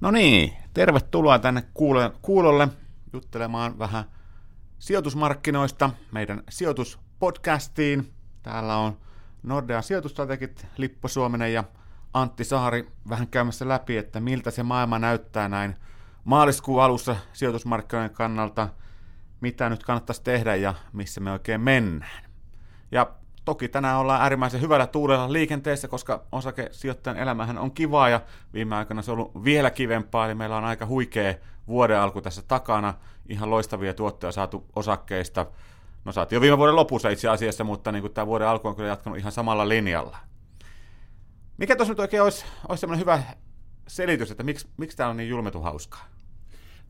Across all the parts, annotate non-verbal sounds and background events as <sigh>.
No niin, tervetuloa tänne kuulolle juttelemaan vähän sijoitusmarkkinoista meidän sijoituspodcastiin. Täällä on Nordean sijoitustrategit Lippo Suominen ja Antti Saari vähän käymässä läpi, että miltä se maailma näyttää näin maaliskuun alussa sijoitusmarkkinoiden kannalta, mitä nyt kannattaisi tehdä ja missä me oikein mennään. Ja Toki tänään ollaan äärimmäisen hyvällä tuulella liikenteessä, koska osakesijoittajan elämähän on kivaa ja viime aikoina se on ollut vielä kivempaa, eli meillä on aika huikea vuoden alku tässä takana, ihan loistavia tuottoja saatu osakkeista. No saatiin jo viime vuoden lopussa itse asiassa, mutta niin tämä vuoden alku on kyllä jatkanut ihan samalla linjalla. Mikä tuossa nyt oikein olisi, olisi sellainen hyvä selitys, että miksi, miksi tämä on niin julmetu hauskaa?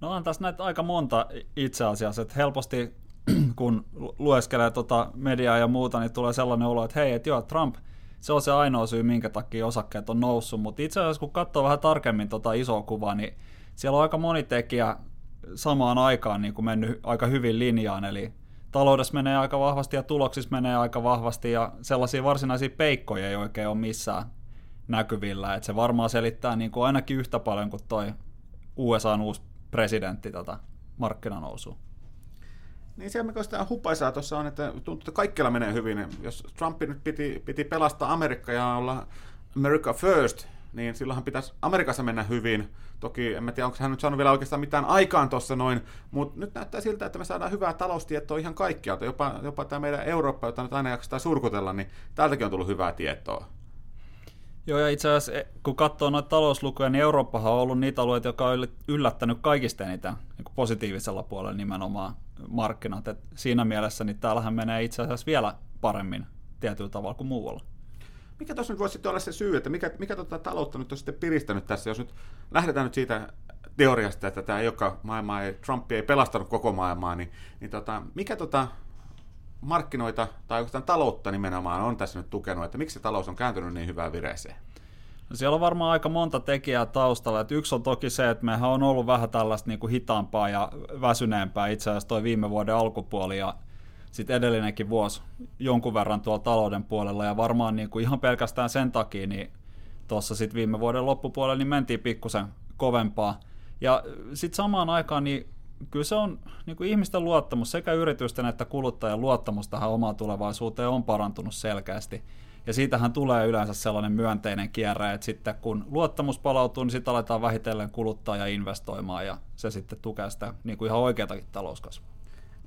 No on tässä näitä aika monta itse asiassa, että helposti <clears throat> kun lueskelee tota mediaa ja muuta, niin tulee sellainen olo, että hei, että joo, Trump, se on se ainoa syy, minkä takia osakkeet on noussut, mutta itse asiassa kun katsoo vähän tarkemmin tota isoa kuvaa, niin siellä on aika moni tekijä samaan aikaan niin kuin mennyt aika hyvin linjaan, eli taloudessa menee aika vahvasti ja tuloksissa menee aika vahvasti ja sellaisia varsinaisia peikkoja ei oikein ole missään näkyvillä, että se varmaan selittää niin kuin ainakin yhtä paljon kuin toi USAn uusi presidentti tota markkinanousua. Niin se, mikä sitä hupaisaa tuossa on, että tuntuu, että kaikkialla menee hyvin. Jos Trump nyt piti, piti pelastaa Amerikka ja olla America First, niin silloinhan pitäisi Amerikassa mennä hyvin. Toki en tiedä, onko hän nyt saanut vielä oikeastaan mitään aikaan tuossa noin, mutta nyt näyttää siltä, että me saadaan hyvää taloustietoa ihan kaikkialta. Jopa, jopa tämä meidän Eurooppa, jota nyt aina jaksetaan surkutella, niin täältäkin on tullut hyvää tietoa. Joo, ja itse asiassa e, kun katsoo noita talouslukuja, niin Eurooppahan on ollut niitä alueita, jotka on yllättänyt kaikista eniten niin positiivisella puolella nimenomaan markkinat. Et siinä mielessä niin täällähän menee itse asiassa vielä paremmin tietyllä tavalla kuin muualla. Mikä tuossa nyt voisi sitten olla se syy, että mikä, mikä tota taloutta nyt on sitten piristänyt tässä, jos nyt lähdetään nyt siitä teoriasta, että tämä joka maailma ei, Trump ei pelastanut koko maailmaa, niin, niin tota, mikä tota markkinoita tai oikeastaan taloutta nimenomaan on tässä nyt tukenut, että miksi talous on kääntynyt niin hyvään vireeseen? No siellä on varmaan aika monta tekijää taustalla. Et yksi on toki se, että mehän on ollut vähän tällaista niin kuin hitaampaa ja väsyneempää itse asiassa toi viime vuoden alkupuoli ja sitten edellinenkin vuosi jonkun verran tuolla talouden puolella ja varmaan niin kuin ihan pelkästään sen takia niin tuossa sitten viime vuoden loppupuolella niin mentiin pikkusen kovempaa. Ja sitten samaan aikaan niin kyllä se on niin kuin ihmisten luottamus, sekä yritysten että kuluttajan luottamus tähän omaan tulevaisuuteen on parantunut selkeästi. Ja siitähän tulee yleensä sellainen myönteinen kierre, että sitten kun luottamus palautuu, niin sitten aletaan vähitellen kuluttaa ja investoimaan, ja se sitten tukee sitä niin kuin ihan oikeatakin talouskasvua.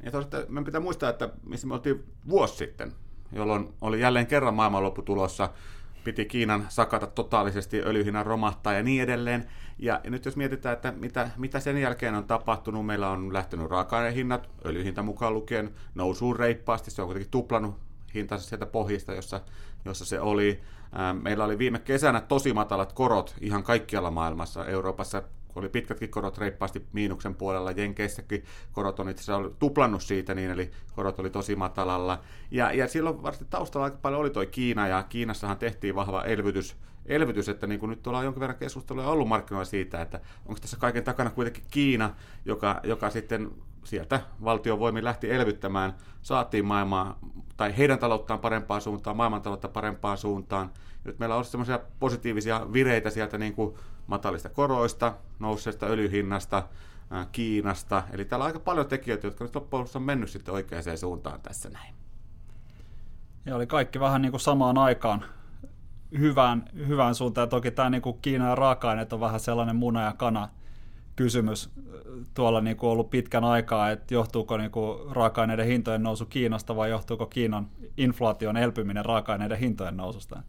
Ja tosiaan, me pitää muistaa, että missä me oltiin vuosi sitten, jolloin oli jälleen kerran maailmanloppu tulossa, piti Kiinan sakata totaalisesti, öljyhinnan romahtaa ja niin edelleen. Ja, nyt jos mietitään, että mitä, mitä sen jälkeen on tapahtunut, meillä on lähtenyt raaka-ainehinnat, öljyhinta mukaan lukien, nousuun reippaasti, se on kuitenkin tuplannut hintansa sieltä pohjista, jossa, jossa se oli. Meillä oli viime kesänä tosi matalat korot ihan kaikkialla maailmassa. Euroopassa oli pitkätkin korot reippaasti miinuksen puolella, Jenkeissäkin korot on itse asiassa tuplannut siitä, niin eli korot oli tosi matalalla. Ja, ja silloin varsin taustalla aika paljon oli toi Kiina, ja Kiinassahan tehtiin vahva elvytys, elvytys että niin kuin nyt ollaan jonkin verran keskustelua ollut markkinoilla siitä, että onko tässä kaiken takana kuitenkin Kiina, joka, joka sitten sieltä valtiovoimin lähti elvyttämään, saatiin maailmaa, tai heidän talouttaan parempaan suuntaan, maailmantaloutta parempaan suuntaan. Nyt meillä on semmoisia positiivisia vireitä sieltä niin kuin matalista koroista, nousseesta öljyhinnasta, Kiinasta. Eli täällä on aika paljon tekijöitä, jotka nyt loppujen on mennyt sitten oikeaan suuntaan tässä näin. Ja oli kaikki vähän niin kuin samaan aikaan hyvään, hyvään suuntaan. Toki tämä niin kuin Kiina ja raaka-aineet on vähän sellainen muna ja kana kysymys tuolla niin kuin ollut pitkän aikaa, että johtuuko niin kuin raaka-aineiden hintojen nousu Kiinasta vai johtuuko Kiinan inflaation elpyminen raaka-aineiden hintojen noususta?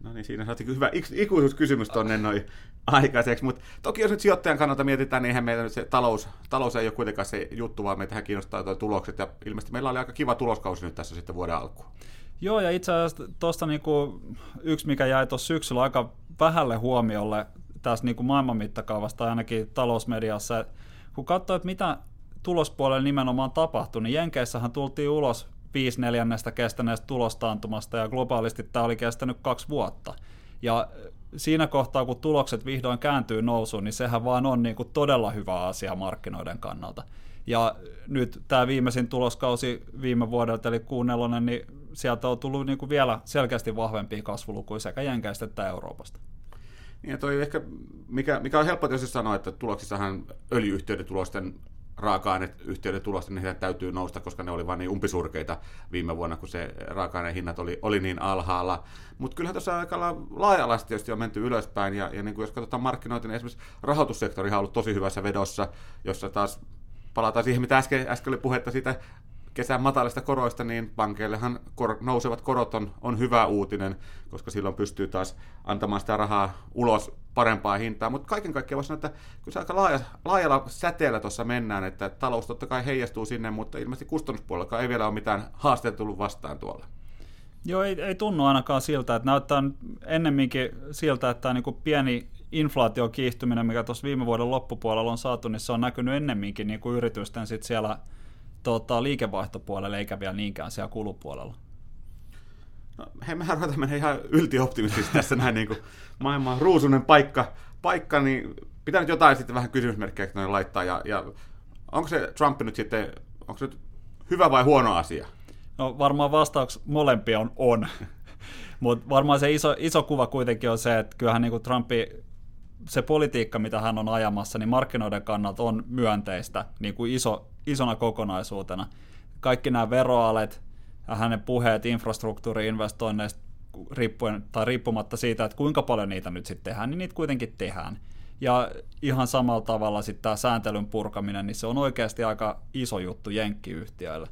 No niin, siinä saatiin hyvä ikuisuuskysymys tuonne noin aikaiseksi, mutta toki jos nyt sijoittajan kannalta mietitään, niin eihän meillä nyt se talous, talous ei ole kuitenkaan se juttu, vaan meitähän kiinnostaa tuo tulokset, ja ilmeisesti meillä oli aika kiva tuloskausi nyt tässä sitten vuoden alkuun. Joo, ja itse asiassa tuosta niinku yksi, mikä jäi tuossa syksyllä aika vähälle huomiolle tässä niinku maailman mittakaavasta, ainakin talousmediassa, kun katsoo, että mitä tulospuolella nimenomaan tapahtui, niin Jenkeissähän tultiin ulos viisi neljännestä kestäneestä tulostaantumasta ja globaalisti tämä oli kestänyt kaksi vuotta. Ja siinä kohtaa, kun tulokset vihdoin kääntyy nousuun, niin sehän vaan on niin kuin todella hyvä asia markkinoiden kannalta. Ja nyt tämä viimeisin tuloskausi viime vuodelta, eli Q4, niin sieltä on tullut niin kuin vielä selkeästi vahvempia kasvulukuja sekä Jenkeistä että Euroopasta. Niin, toi ehkä, mikä, mikä on helppo tietysti sanoa, että tuloksissahan öljyyhtiöiden tulosten raaka-aineyhtiöiden tulosten, niin täytyy nousta, koska ne oli vain niin umpisurkeita viime vuonna, kun se raaka hinnat oli, oli niin alhaalla. Mutta kyllähän tuossa aika laaja-alaisesti on menty ylöspäin, ja, ja niin kuin jos katsotaan markkinoita, niin esimerkiksi rahoitussektori on ollut tosi hyvässä vedossa, jossa taas palataan siihen, mitä äsken, äsken oli puhetta siitä kesän matalista koroista, niin pankeillehan kor- nousevat korot on, on hyvä uutinen, koska silloin pystyy taas antamaan sitä rahaa ulos parempaa hintaa. Mutta kaiken kaikkiaan voisi sanoa, että kyllä se aika laaja, laajalla säteellä tuossa mennään, että talous totta kai heijastuu sinne, mutta ilmeisesti kustannuspuolella ei vielä ole mitään haasteita tullut vastaan tuolla. Joo, ei, ei tunnu ainakaan siltä, että näyttää ennemminkin siltä, että tämä niin pieni inflaatio kiihtyminen, mikä tuossa viime vuoden loppupuolella on saatu, niin se on näkynyt ennemminkin niin kuin yritysten sit siellä tota, liikevaihtopuolella eikä vielä niinkään siellä kulupuolella. No, hei, mehän ruvetaan mennä ihan yltioptimistisesti tässä näin niin kuin maailman ruusunen paikka, paikka, niin pitää nyt jotain sitten vähän kysymysmerkkejä noin laittaa. Ja, ja onko se Trump nyt sitten, onko se nyt hyvä vai huono asia? No varmaan vastaus molempia on on. <laughs> Mutta varmaan se iso, iso kuva kuitenkin on se, että kyllähän niin kuin Trumpi, se politiikka, mitä hän on ajamassa, niin markkinoiden kannalta on myönteistä niin kuin iso, isona kokonaisuutena. Kaikki nämä veroalet ja hänen puheet infrastruktuuriinvestoinneista riippuen, tai riippumatta siitä, että kuinka paljon niitä nyt sitten tehdään, niin niitä kuitenkin tehdään. Ja ihan samalla tavalla sitten tämä sääntelyn purkaminen, niin se on oikeasti aika iso juttu jenkkiyhtiöille.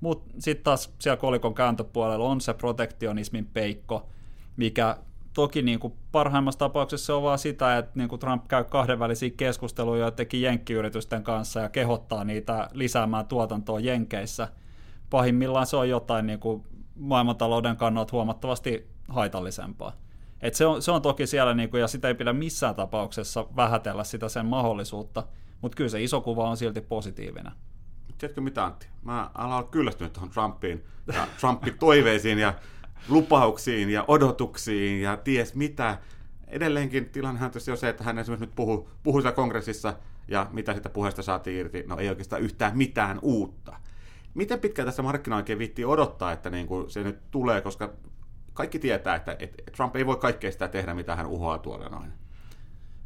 Mutta sitten taas siellä kolikon kääntöpuolella on se protektionismin peikko, mikä toki niin kuin parhaimmassa tapauksessa se on vaan sitä, että niin kuin Trump käy kahdenvälisiä keskusteluja jotenkin jenkkiyritysten kanssa ja kehottaa niitä lisäämään tuotantoa jenkeissä. Pahimmillaan se on jotain niin kuin maailmantalouden kannalta huomattavasti haitallisempaa. Et se, on, se on toki siellä, niin kuin, ja sitä ei pidä missään tapauksessa vähätellä sitä sen mahdollisuutta, mutta kyllä se iso kuva on silti positiivinen. Tiedätkö mitä Antti? Mä alan kyllästynyt tuohon Trumpiin ja Trumpin toiveisiin ja lupauksiin ja odotuksiin ja ties mitä. Edelleenkin tilannehan on se, että hän esimerkiksi nyt puhuu, siellä kongressissa ja mitä sitä puheesta saatiin irti, no ei oikeastaan yhtään mitään uutta. Miten pitkään tässä markkina oikein viittii odottaa, että niin kuin se nyt tulee, koska kaikki tietää, että, että Trump ei voi kaikkea sitä tehdä, mitä hän uhoaa tuolla noin.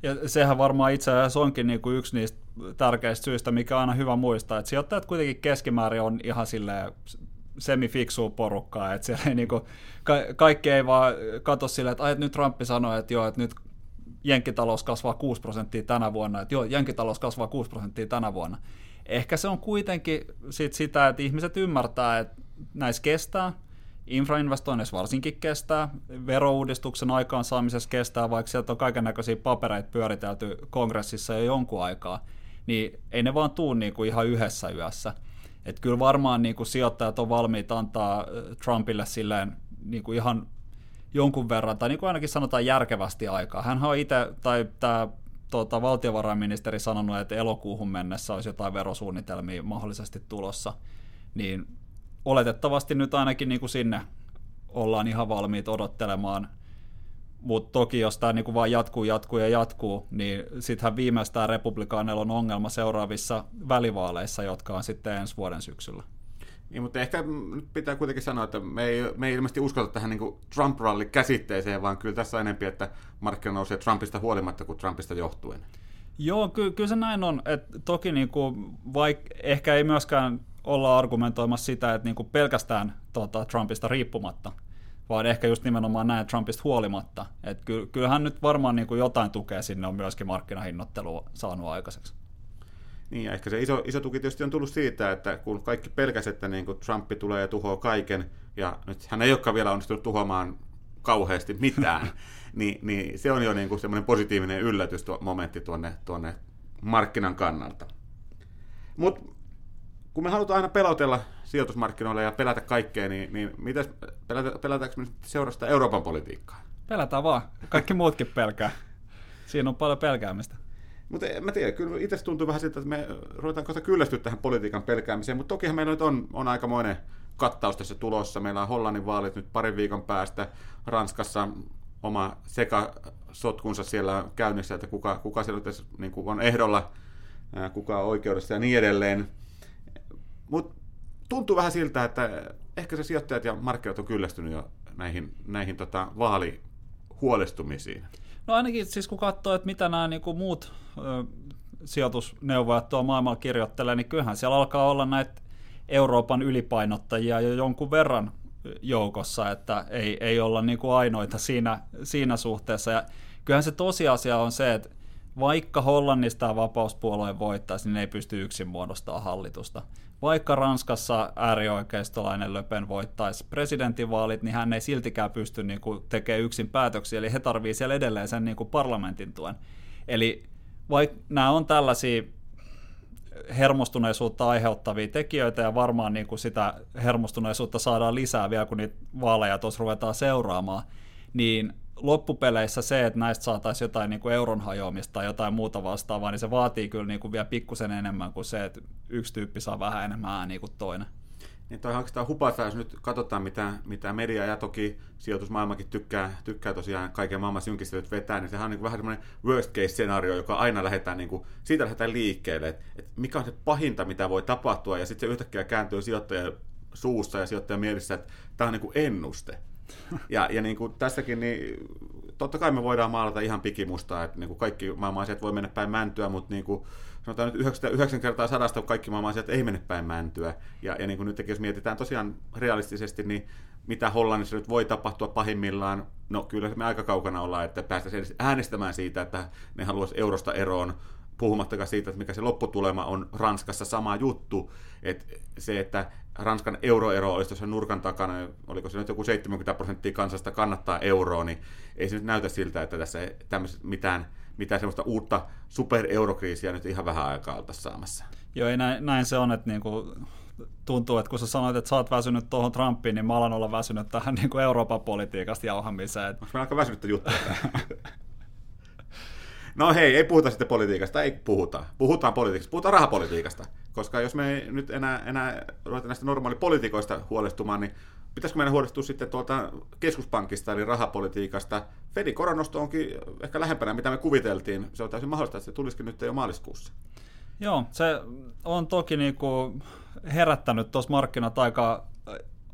Ja sehän varmaan itse asiassa onkin niin kuin yksi niistä tärkeistä syistä, mikä on aina hyvä muistaa, että sijoittajat kuitenkin keskimäärin on ihan silleen semifiksua porukkaa, että siellä ei niinku, ka- kaikki ei vaan katso silleen, että, että nyt Trump sanoi, että joo, että nyt jenkkitalous kasvaa 6 prosenttia tänä vuonna, että joo, jenkkitalous kasvaa 6 prosenttia tänä vuonna. Ehkä se on kuitenkin sit sitä, että ihmiset ymmärtää, että näissä kestää, infrainvestoinneissa varsinkin kestää, verouudistuksen aikaansaamisessa kestää, vaikka sieltä on kaiken näköisiä papereita pyöritelty kongressissa jo jonkun aikaa, niin ei ne vaan tuu kuin ihan yhdessä yössä. Että kyllä varmaan niin kuin sijoittajat on valmiit antaa Trumpille silleen niin kuin ihan jonkun verran, tai niin kuin ainakin sanotaan järkevästi aikaa. Hän on itse, tai tämä tuota, valtiovarainministeri sanonut, että elokuuhun mennessä olisi jotain verosuunnitelmia mahdollisesti tulossa, niin oletettavasti nyt ainakin niin kuin sinne ollaan ihan valmiit odottelemaan – mutta toki jos tämä niinku vaan jatkuu, jatkuu ja jatkuu, niin sittenhän viimeistään republikaaneilla on ongelma seuraavissa välivaaleissa, jotka on sitten ensi vuoden syksyllä. Niin, mutta ehkä nyt pitää kuitenkin sanoa, että me ei, me ei ilmeisesti uskota tähän niin Trump-ralli-käsitteeseen, vaan kyllä tässä enempi, että markkina nousee Trumpista huolimatta kuin Trumpista johtuen. Joo, ky- kyllä se näin on. Et toki niin kuin, vaik- ehkä ei myöskään olla argumentoimassa sitä, että niin kuin pelkästään tuota, Trumpista riippumatta vaan ehkä just nimenomaan näin Trumpista huolimatta. Et kyllähän nyt varmaan niin kuin jotain tukea sinne on myöskin markkinahinnoittelua saanut aikaiseksi. Niin, ehkä se iso, iso tuki tietysti on tullut siitä, että kun kaikki pelkäs, että niin kuin Trump tulee ja tuhoaa kaiken, ja nyt hän ei olekaan vielä onnistunut tuhoamaan kauheasti mitään, <laughs> niin, niin se on jo niin kuin semmoinen positiivinen yllätys tuo momentti tuonne, tuonne markkinan kannalta. Mutta kun me halutaan aina pelotella sijoitusmarkkinoilla ja pelätä kaikkea, niin, niin mitäs, pelätä, pelätäänkö me seurasta Euroopan politiikkaa? Pelätään vaan. Kaikki muutkin pelkää. Siinä on paljon pelkäämistä. Mutta mä tiedän, kyllä itse tuntuu vähän siltä, että me ruvetaan kohta kyllästyä tähän politiikan pelkäämiseen, mutta tokihan meillä nyt on, on aikamoinen kattaus tässä tulossa. Meillä on Hollannin vaalit nyt parin viikon päästä, Ranskassa oma sekasotkunsa siellä käynnissä, että kuka, kuka siellä niin on ehdolla, kuka on oikeudessa ja niin edelleen. Mutta tuntuu vähän siltä, että ehkä se sijoittajat ja markkinat on kyllästynyt jo näihin, näihin tota vaalihuolestumisiin. No ainakin siis kun katsoo, että mitä nämä niin muut ö, sijoitusneuvojat tuo maailmalla kirjoittelee, niin kyllähän siellä alkaa olla näitä Euroopan ylipainottajia jo jonkun verran joukossa, että ei, ei olla niin kuin ainoita siinä, siinä suhteessa. Ja kyllähän se tosiasia on se, että vaikka Hollannista vapauspuolue voittaisi, niin ne ei pysty yksin muodostamaan hallitusta. Vaikka Ranskassa äärioikeistolainen Löpen voittaisi presidentinvaalit, niin hän ei siltikään pysty niin kuin, tekemään yksin päätöksiä, eli he tarvitsevat siellä edelleen sen niin kuin parlamentin tuen. Eli vaikka nämä on tällaisia hermostuneisuutta aiheuttavia tekijöitä ja varmaan niin kuin sitä hermostuneisuutta saadaan lisää vielä, kun niitä vaaleja tuossa ruvetaan seuraamaan, niin loppupeleissä se, että näistä saataisiin jotain niin kuin euron hajoamista tai jotain muuta vastaavaa, niin se vaatii kyllä niin kuin vielä pikkusen enemmän kuin se, että yksi tyyppi saa vähän enemmän ääniä kuin toinen. Niin toi oikeastaan hupasa, jos nyt katsotaan, mitä, mitä media ja toki sijoitusmaailmakin tykkää, tykkää tosiaan kaiken maailman synkistelyt vetää, niin sehän on niin vähän semmoinen worst case scenario, joka aina lähdetään, niin kuin, siitä lähdetään liikkeelle, että, että mikä on se pahinta, mitä voi tapahtua, ja sitten se yhtäkkiä kääntyy sijoittajan suussa ja sijoittajan mielessä, että tämä on niin kuin ennuste. <laughs> Ja, ja niin kuin tässäkin, niin totta kai me voidaan maalata ihan pikimustaa, että niin kuin kaikki maailman asiat voi mennä päin mäntyä, mutta niin kuin, sanotaan nyt 9, kertaa sadasta kaikki maailman asiat ei mene päin mäntyä. Ja, ja niin kuin nyt jos mietitään tosiaan realistisesti, niin mitä Hollannissa nyt voi tapahtua pahimmillaan, no kyllä me aika kaukana ollaan, että päästäisiin äänestämään siitä, että ne haluaisi eurosta eroon, puhumattakaan siitä, että mikä se lopputulema on Ranskassa sama juttu, että se, että Ranskan euroero olisi tuossa nurkan takana, oliko se nyt joku 70 prosenttia kansasta kannattaa euroa, niin ei se nyt näytä siltä, että tässä mitään, mitään sellaista uutta supereurokriisiä nyt ihan vähän aikaa oltaisiin saamassa. Joo, ei näin, näin se on, että niinku, tuntuu, että kun sä sanoit, että sä oot väsynyt tuohon Trumpiin, niin mä alan olla väsynyt tähän niinku Euroopan politiikasta jauhamiseen. Onko mä aika väsynyttä juttua <laughs> No hei, ei puhuta sitten politiikasta, ei puhuta. Puhutaan politiikasta, puhutaan rahapolitiikasta. Koska jos me ei nyt enää, enää ruveta näistä normaalipolitiikoista huolestumaan, niin pitäisikö meidän huolestua sitten tuolta keskuspankista eli rahapolitiikasta? Fedin koronosto onkin ehkä lähempänä, mitä me kuviteltiin. Se on täysin mahdollista, että se tulisikin nyt jo maaliskuussa. Joo, se on toki niinku herättänyt tuossa markkinat aika,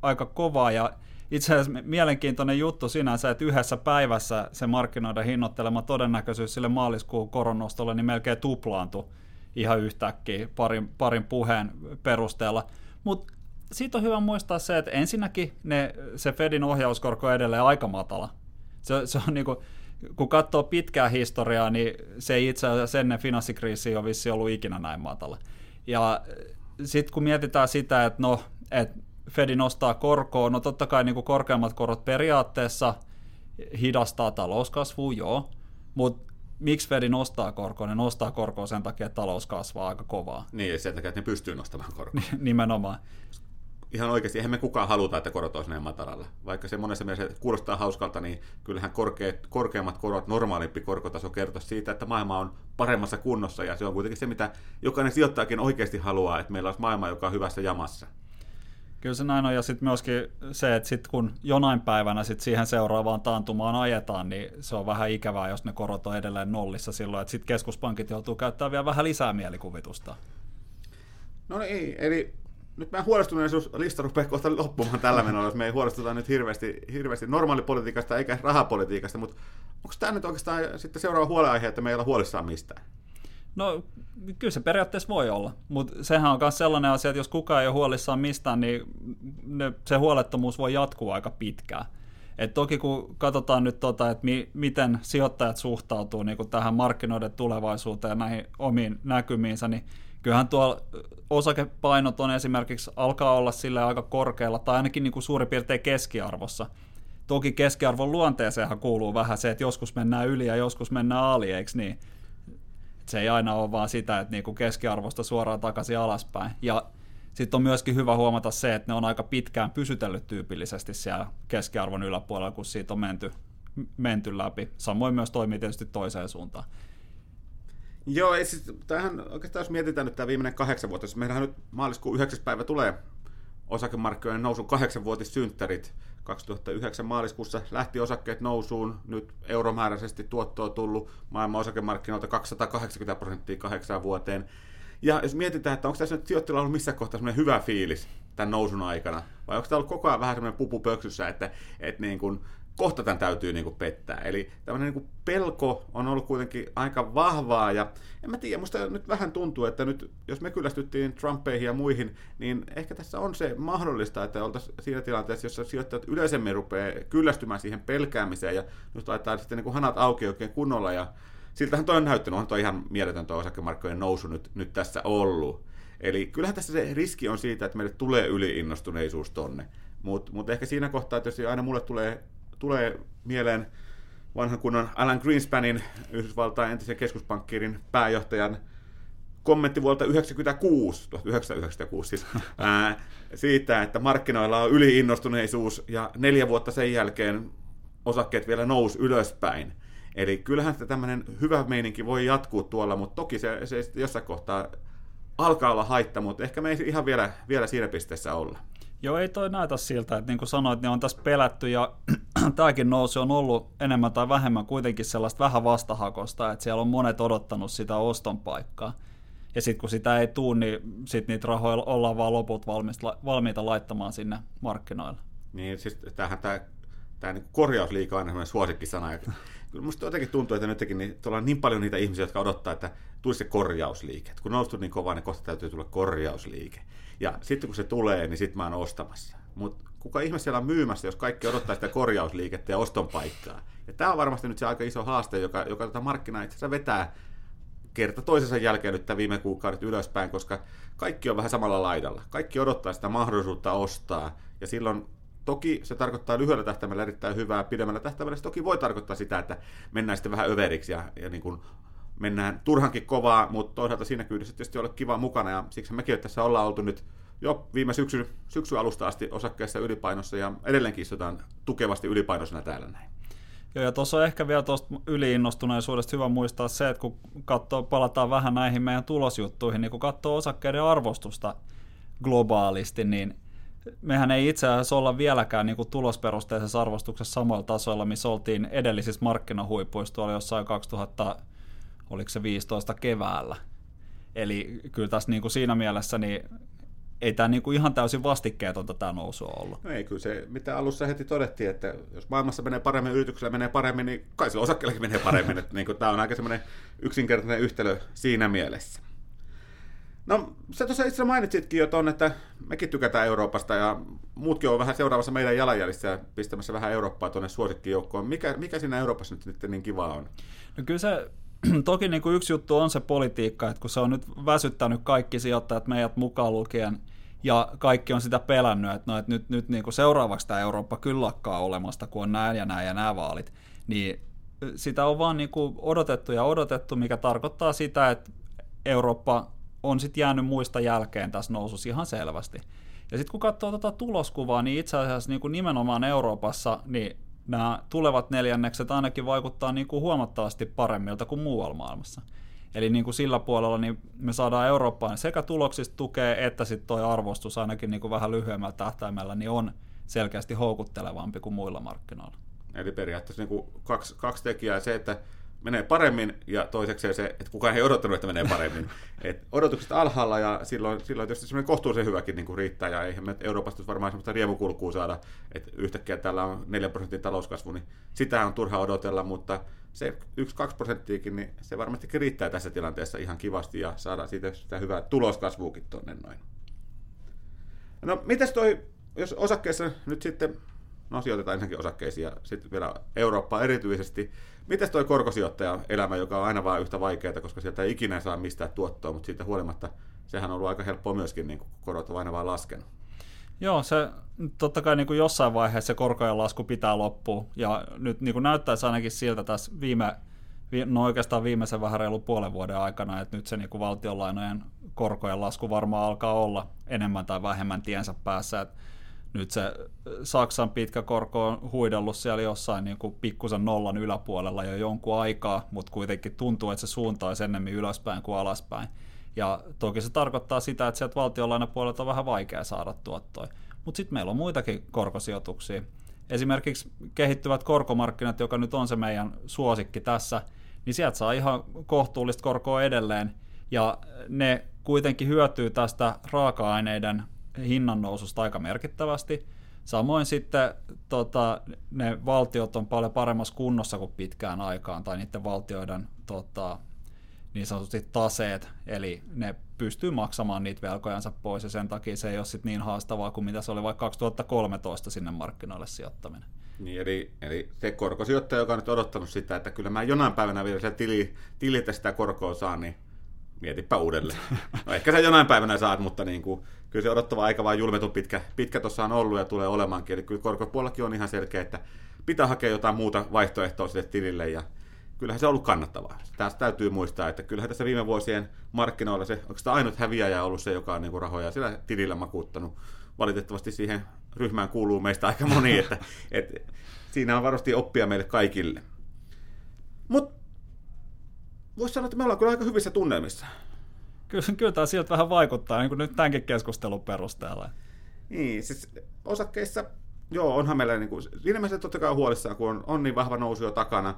aika kovaa ja itse asiassa mielenkiintoinen juttu sinänsä, että yhdessä päivässä se markkinoiden hinnoittelema todennäköisyys sille maaliskuun koronostolle niin melkein tuplaantui ihan yhtäkkiä parin, parin puheen perusteella. Mutta siitä on hyvä muistaa se, että ensinnäkin ne, se Fedin ohjauskorko on edelleen aika matala. Se, se on niinku, kun katsoo pitkää historiaa, niin se ei itse asiassa ennen finanssikriisiä ole vissi ollut ikinä näin matala. Ja sitten kun mietitään sitä, että no, että Fedi nostaa korkoa, no totta kai niin kuin korkeammat korot periaatteessa hidastaa talouskasvua, joo, mutta miksi Fedi nostaa korkoa? Ne nostaa korkoa sen takia, että talous kasvaa aika kovaa. Niin, ja sen takia, että ne pystyy nostamaan korkoa. Nimenomaan. Ihan oikeasti, eihän me kukaan haluta, että korot olisi näin matalalla. Vaikka se monessa mielessä kuulostaa hauskalta, niin kyllähän korkeat, korkeammat korot, normaalimpi korkotaso kertoo siitä, että maailma on paremmassa kunnossa, ja se on kuitenkin se, mitä jokainen sijoittajakin oikeasti haluaa, että meillä olisi maailma, joka on hyvässä jamassa. Kyllä se näin on, ja sitten myöskin se, että sit kun jonain päivänä sit siihen seuraavaan taantumaan ajetaan, niin se on vähän ikävää, jos ne korot on edelleen nollissa silloin, että sitten keskuspankit joutuu käyttämään vielä vähän lisää mielikuvitusta. No niin, eli nyt meidän huolestuneisuuslista rupeaa kohta loppumaan tällä menolla, jos me ei huolestuta nyt hirveästi, hirveästi normaalipolitiikasta eikä rahapolitiikasta, mutta onko tämä nyt oikeastaan sitten seuraava huoleaihe, että me ei olla huolissaan mistään? No kyllä se periaatteessa voi olla, mutta sehän on myös sellainen asia, että jos kukaan ei ole huolissaan mistään, niin ne, se huolettomuus voi jatkua aika pitkään. Et toki kun katsotaan nyt, tota, että mi, miten sijoittajat suhtautuu niin tähän markkinoiden tulevaisuuteen ja näihin omiin näkymiinsä, niin kyllähän tuolla osakepainot on esimerkiksi alkaa olla sille aika korkealla, tai ainakin niin kuin suurin piirtein keskiarvossa. Toki keskiarvon luonteeseenhan kuuluu vähän se, että joskus mennään yli ja joskus mennään ali, eikö niin? Se ei aina ole vaan sitä, että niinku keskiarvosta suoraan takaisin alaspäin. Ja sitten on myöskin hyvä huomata se, että ne on aika pitkään pysytellyt tyypillisesti siellä keskiarvon yläpuolella, kun siitä on menty, menty läpi. Samoin myös toimii tietysti toiseen suuntaan. Joo, ei siis, tämähän oikeastaan jos mietitään nyt tämä viimeinen kahdeksan vuotta, siis meillähän nyt maaliskuun 9. päivä tulee osakemarkkinoiden nousun kahdeksanvuotissynttärit. 2009 maaliskuussa lähti osakkeet nousuun, nyt euromääräisesti tuottoa tullut maailman osakemarkkinoilta 280 prosenttia kahdeksaan vuoteen. Ja jos mietitään, että onko tässä nyt sijoittajilla ollut missä kohtaa semmoinen hyvä fiilis tämän nousun aikana, vai onko tämä ollut koko ajan vähän semmoinen pupu pöksyssä, että, että niin kuin kohta tämän täytyy niin kuin pettää. Eli tämmöinen niin pelko on ollut kuitenkin aika vahvaa, ja en mä tiedä, musta nyt vähän tuntuu, että nyt jos me kyllästyttiin Trumpeihin ja muihin, niin ehkä tässä on se mahdollista, että oltaisiin siinä tilanteessa, jossa sijoittajat yleisemmin rupeaa kyllästymään siihen pelkäämiseen, ja nyt laittaa sitten niin kuin hanat auki oikein kunnolla, ja siltähän toi on näyttänyt, on toi ihan mieletön tuo osakemarkkojen nousu nyt, nyt tässä ollut. Eli kyllähän tässä se riski on siitä, että meille tulee yliinnostuneisuus tonne. Mutta mut ehkä siinä kohtaa, että jos aina mulle tulee, tulee mieleen vanhan kunnon Alan Greenspanin, Yhdysvaltain entisen keskuspankkiirin pääjohtajan kommentti vuodelta 1996, 1996 siis, <laughs> ää, siitä, että markkinoilla on yliinnostuneisuus ja neljä vuotta sen jälkeen osakkeet vielä nousi ylöspäin. Eli kyllähän sitä tämmöinen hyvä meininki voi jatkuu tuolla, mutta toki se, se jossain kohtaa alkaa olla haitta, mutta ehkä me ei ihan vielä, vielä siinä pisteessä olla. Joo, ei toi näytä siltä, että niin kuin sanoit, niin on tässä pelätty ja <clears throat> tämäkin nousu on ollut enemmän tai vähemmän kuitenkin sellaista vähän vastahakosta, että siellä on monet odottanut sitä oston paikkaa. Ja sitten kun sitä ei tule, niin sitten niitä rahoja ollaan vaan loput valmiita laittamaan sinne markkinoille. Niin, siis tämähän tämä, tämä niin korjausliika on aina suosikkisana. Kyllä musta jotenkin tuntuu, että nytkin niin, tuolla on niin paljon niitä ihmisiä, jotka odottaa, että tulisi se korjausliike. Et kun noustu niin kovaa, niin kohta täytyy tulla korjausliike. Ja sitten kun se tulee, niin sitten mä oon ostamassa. Mutta kuka ihme siellä on myymässä, jos kaikki odottaa sitä korjausliikettä ja oston paikkaa. Ja tämä on varmasti nyt se aika iso haaste, joka, joka tätä markkinaa itse asiassa vetää kerta toisensa jälkeen nyt viime kuukaudet ylöspäin, koska kaikki on vähän samalla laidalla. Kaikki odottaa sitä mahdollisuutta ostaa, ja silloin Toki se tarkoittaa lyhyellä tähtäimellä erittäin hyvää, pidemmällä tähtäimellä se toki voi tarkoittaa sitä, että mennään sitten vähän överiksi ja, ja niin kuin mennään turhankin kovaa, mutta toisaalta siinä kyydissä tietysti ole kiva mukana ja siksi mekin tässä ollaan oltu nyt jo viime syksy, syksy alusta asti osakkeessa ylipainossa ja edelleenkin istutaan tukevasti ylipainoisena täällä näin. Joo, ja tuossa on ehkä vielä tuosta yliinnostuneisuudesta hyvä muistaa se, että kun katsoo, palataan vähän näihin meidän tulosjuttuihin, niin kun katsoo osakkeiden arvostusta globaalisti, niin mehän ei itse asiassa olla vieläkään niin kuin tulosperusteisessa arvostuksessa samoilla tasoilla, missä oltiin edellisissä markkinahuipuissa tuolla jossain 2000, oliko se 15 keväällä. Eli kyllä tässä niin kuin siinä mielessä niin ei tämä niin kuin ihan täysin vastikkeetonta tämä nousu ollut. No ei, kyllä se, mitä alussa heti todettiin, että jos maailmassa menee paremmin, yrityksellä menee paremmin, niin kai sillä osakkeellakin menee paremmin. <laughs> että niin kuin, tämä on aika semmoinen yksinkertainen yhtälö siinä mielessä. No, sä tuossa itse mainitsitkin jo ton, että mekin tykätään Euroopasta ja muutkin on vähän seuraavassa meidän jalanjäljissä ja pistämässä vähän Eurooppaa tuonne suosikkijoukkoon. Mikä, mikä siinä Euroopassa nyt, nyt niin kiva on? No kyllä se, <clears throat> toki niin kuin yksi juttu on se politiikka, että kun se on nyt väsyttänyt kaikki sijoittajat meidät mukaan lukien, ja kaikki on sitä pelännyt, että, no, että nyt, nyt niin kuin seuraavaksi tämä Eurooppa kyllä lakkaa olemasta, kun on näin ja näin ja nämä vaalit, niin sitä on vaan niin kuin odotettu ja odotettu, mikä tarkoittaa sitä, että Eurooppa on sitten jäänyt muista jälkeen tässä nousussa ihan selvästi. Ja sitten kun katsoo tuota tuloskuvaa, niin itse asiassa niin kuin nimenomaan Euroopassa niin nämä tulevat neljännekset ainakin vaikuttaa niin kuin huomattavasti paremmilta kuin muualla maailmassa. Eli niin kuin sillä puolella niin me saadaan Eurooppaan sekä tuloksista tukea, että sitten tuo arvostus ainakin niin kuin vähän lyhyemmällä tähtäimellä niin on selkeästi houkuttelevampi kuin muilla markkinoilla. Eli periaatteessa niin kuin kaksi, kaksi tekijää. Se, että menee paremmin, ja toiseksi se, että kukaan ei odottanut, että menee paremmin. <laughs> Et odotukset alhaalla, ja silloin, silloin tietysti semmoinen kohtuullisen hyväkin niin kuin riittää, ja eihän me Euroopasta varmaan semmoista riemukulkua saada, että yhtäkkiä täällä on 4 prosentin talouskasvu, niin sitä on turha odotella, mutta se 1-2 prosenttiakin, niin se varmastikin riittää tässä tilanteessa ihan kivasti, ja saadaan siitä sitä hyvää tuloskasvuukin tuonne noin. No, mitäs toi, jos osakkeessa nyt sitten no sijoitetaan ensinnäkin osakkeisiin ja sitten vielä Eurooppaa erityisesti. Miten toi korkosijoittaja elämä, joka on aina vaan yhtä vaikeaa, koska sieltä ei ikinä saa mistään tuottoa, mutta siitä huolimatta sehän on ollut aika helppoa myöskin, niin kun korot on aina vaan laskenut. Joo, se totta kai niin kuin jossain vaiheessa se korkojen lasku pitää loppua, ja nyt niin kuin näyttäisi ainakin siltä tässä viime, no oikeastaan viimeisen vähän reilu puolen vuoden aikana, että nyt se niin kuin valtionlainojen korkojen lasku varmaan alkaa olla enemmän tai vähemmän tiensä päässä, että nyt se Saksan pitkä korko on huidellut siellä jossain niin kuin pikkusen nollan yläpuolella jo jonkun aikaa, mutta kuitenkin tuntuu, että se suunta olisi ennemmin ylöspäin kuin alaspäin. Ja toki se tarkoittaa sitä, että sieltä valtionlainapuolelta on vähän vaikea saada tuottoja. Mutta sitten meillä on muitakin korkosijoituksia. Esimerkiksi kehittyvät korkomarkkinat, joka nyt on se meidän suosikki tässä, niin sieltä saa ihan kohtuullista korkoa edelleen. Ja ne kuitenkin hyötyy tästä raaka-aineiden hinnan noususta aika merkittävästi. Samoin sitten tota, ne valtiot on paljon paremmassa kunnossa kuin pitkään aikaan, tai niiden valtioiden tota, niin sanotusti taseet, eli ne pystyy maksamaan niitä velkojansa pois, ja sen takia se ei ole sit niin haastavaa kuin mitä se oli vaikka 2013 sinne markkinoille sijoittaminen. Niin, eli, eli se korkosijoittaja, joka on nyt odottanut sitä, että kyllä mä jonain päivänä vielä tili, tililtä sitä korkoa saan, niin mietipä uudelleen. No ehkä sä jonain päivänä saat, mutta niin kuin, kyllä se odottava aika vaan julmetun pitkä, pitkä tuossa on ollut ja tulee olemaankin. Eli kyllä korkopuolellakin on ihan selkeä, että pitää hakea jotain muuta vaihtoehtoa sille tilille ja kyllähän se on ollut kannattavaa. Tästä täytyy muistaa, että kyllähän tässä viime vuosien markkinoilla se, onko sitä ainut häviäjä ollut se, joka on niin kuin rahoja sillä tilillä makuuttanut. Valitettavasti siihen ryhmään kuuluu meistä aika moni, että, että siinä on varmasti oppia meille kaikille. Mutta voisi sanoa, että me ollaan kyllä aika hyvissä tunnelmissa. Kyllä, kyllä tämä sieltä vähän vaikuttaa, niin kuin nyt tämänkin keskustelun perusteella. Niin, siis osakkeissa, joo, onhan meillä niin kuin, siinä mielessä totta kai huolissaan, kun on, on niin vahva nousu jo takana,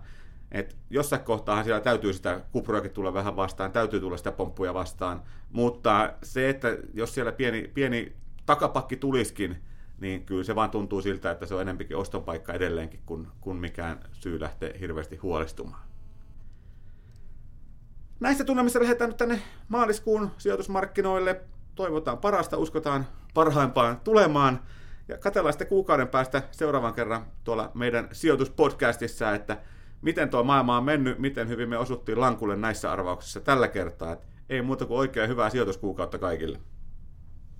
että jossain kohtaahan siellä täytyy sitä kuproakin tulla vähän vastaan, täytyy tulla sitä pomppuja vastaan, mutta se, että jos siellä pieni, pieni takapakki tuliskin, niin kyllä se vaan tuntuu siltä, että se on enempikin oston paikka edelleenkin, kuin, kuin mikään syy lähteä hirveästi huolestumaan. Näistä tunnelmissa lähdetään nyt tänne maaliskuun sijoitusmarkkinoille. Toivotaan parasta, uskotaan parhaimpaan tulemaan. Ja katsellaan sitten kuukauden päästä seuraavan kerran tuolla meidän sijoituspodcastissa, että miten tuo maailma on mennyt, miten hyvin me osuttiin lankulle näissä arvauksissa tällä kertaa. Et ei muuta kuin oikein hyvää sijoituskuukautta kaikille.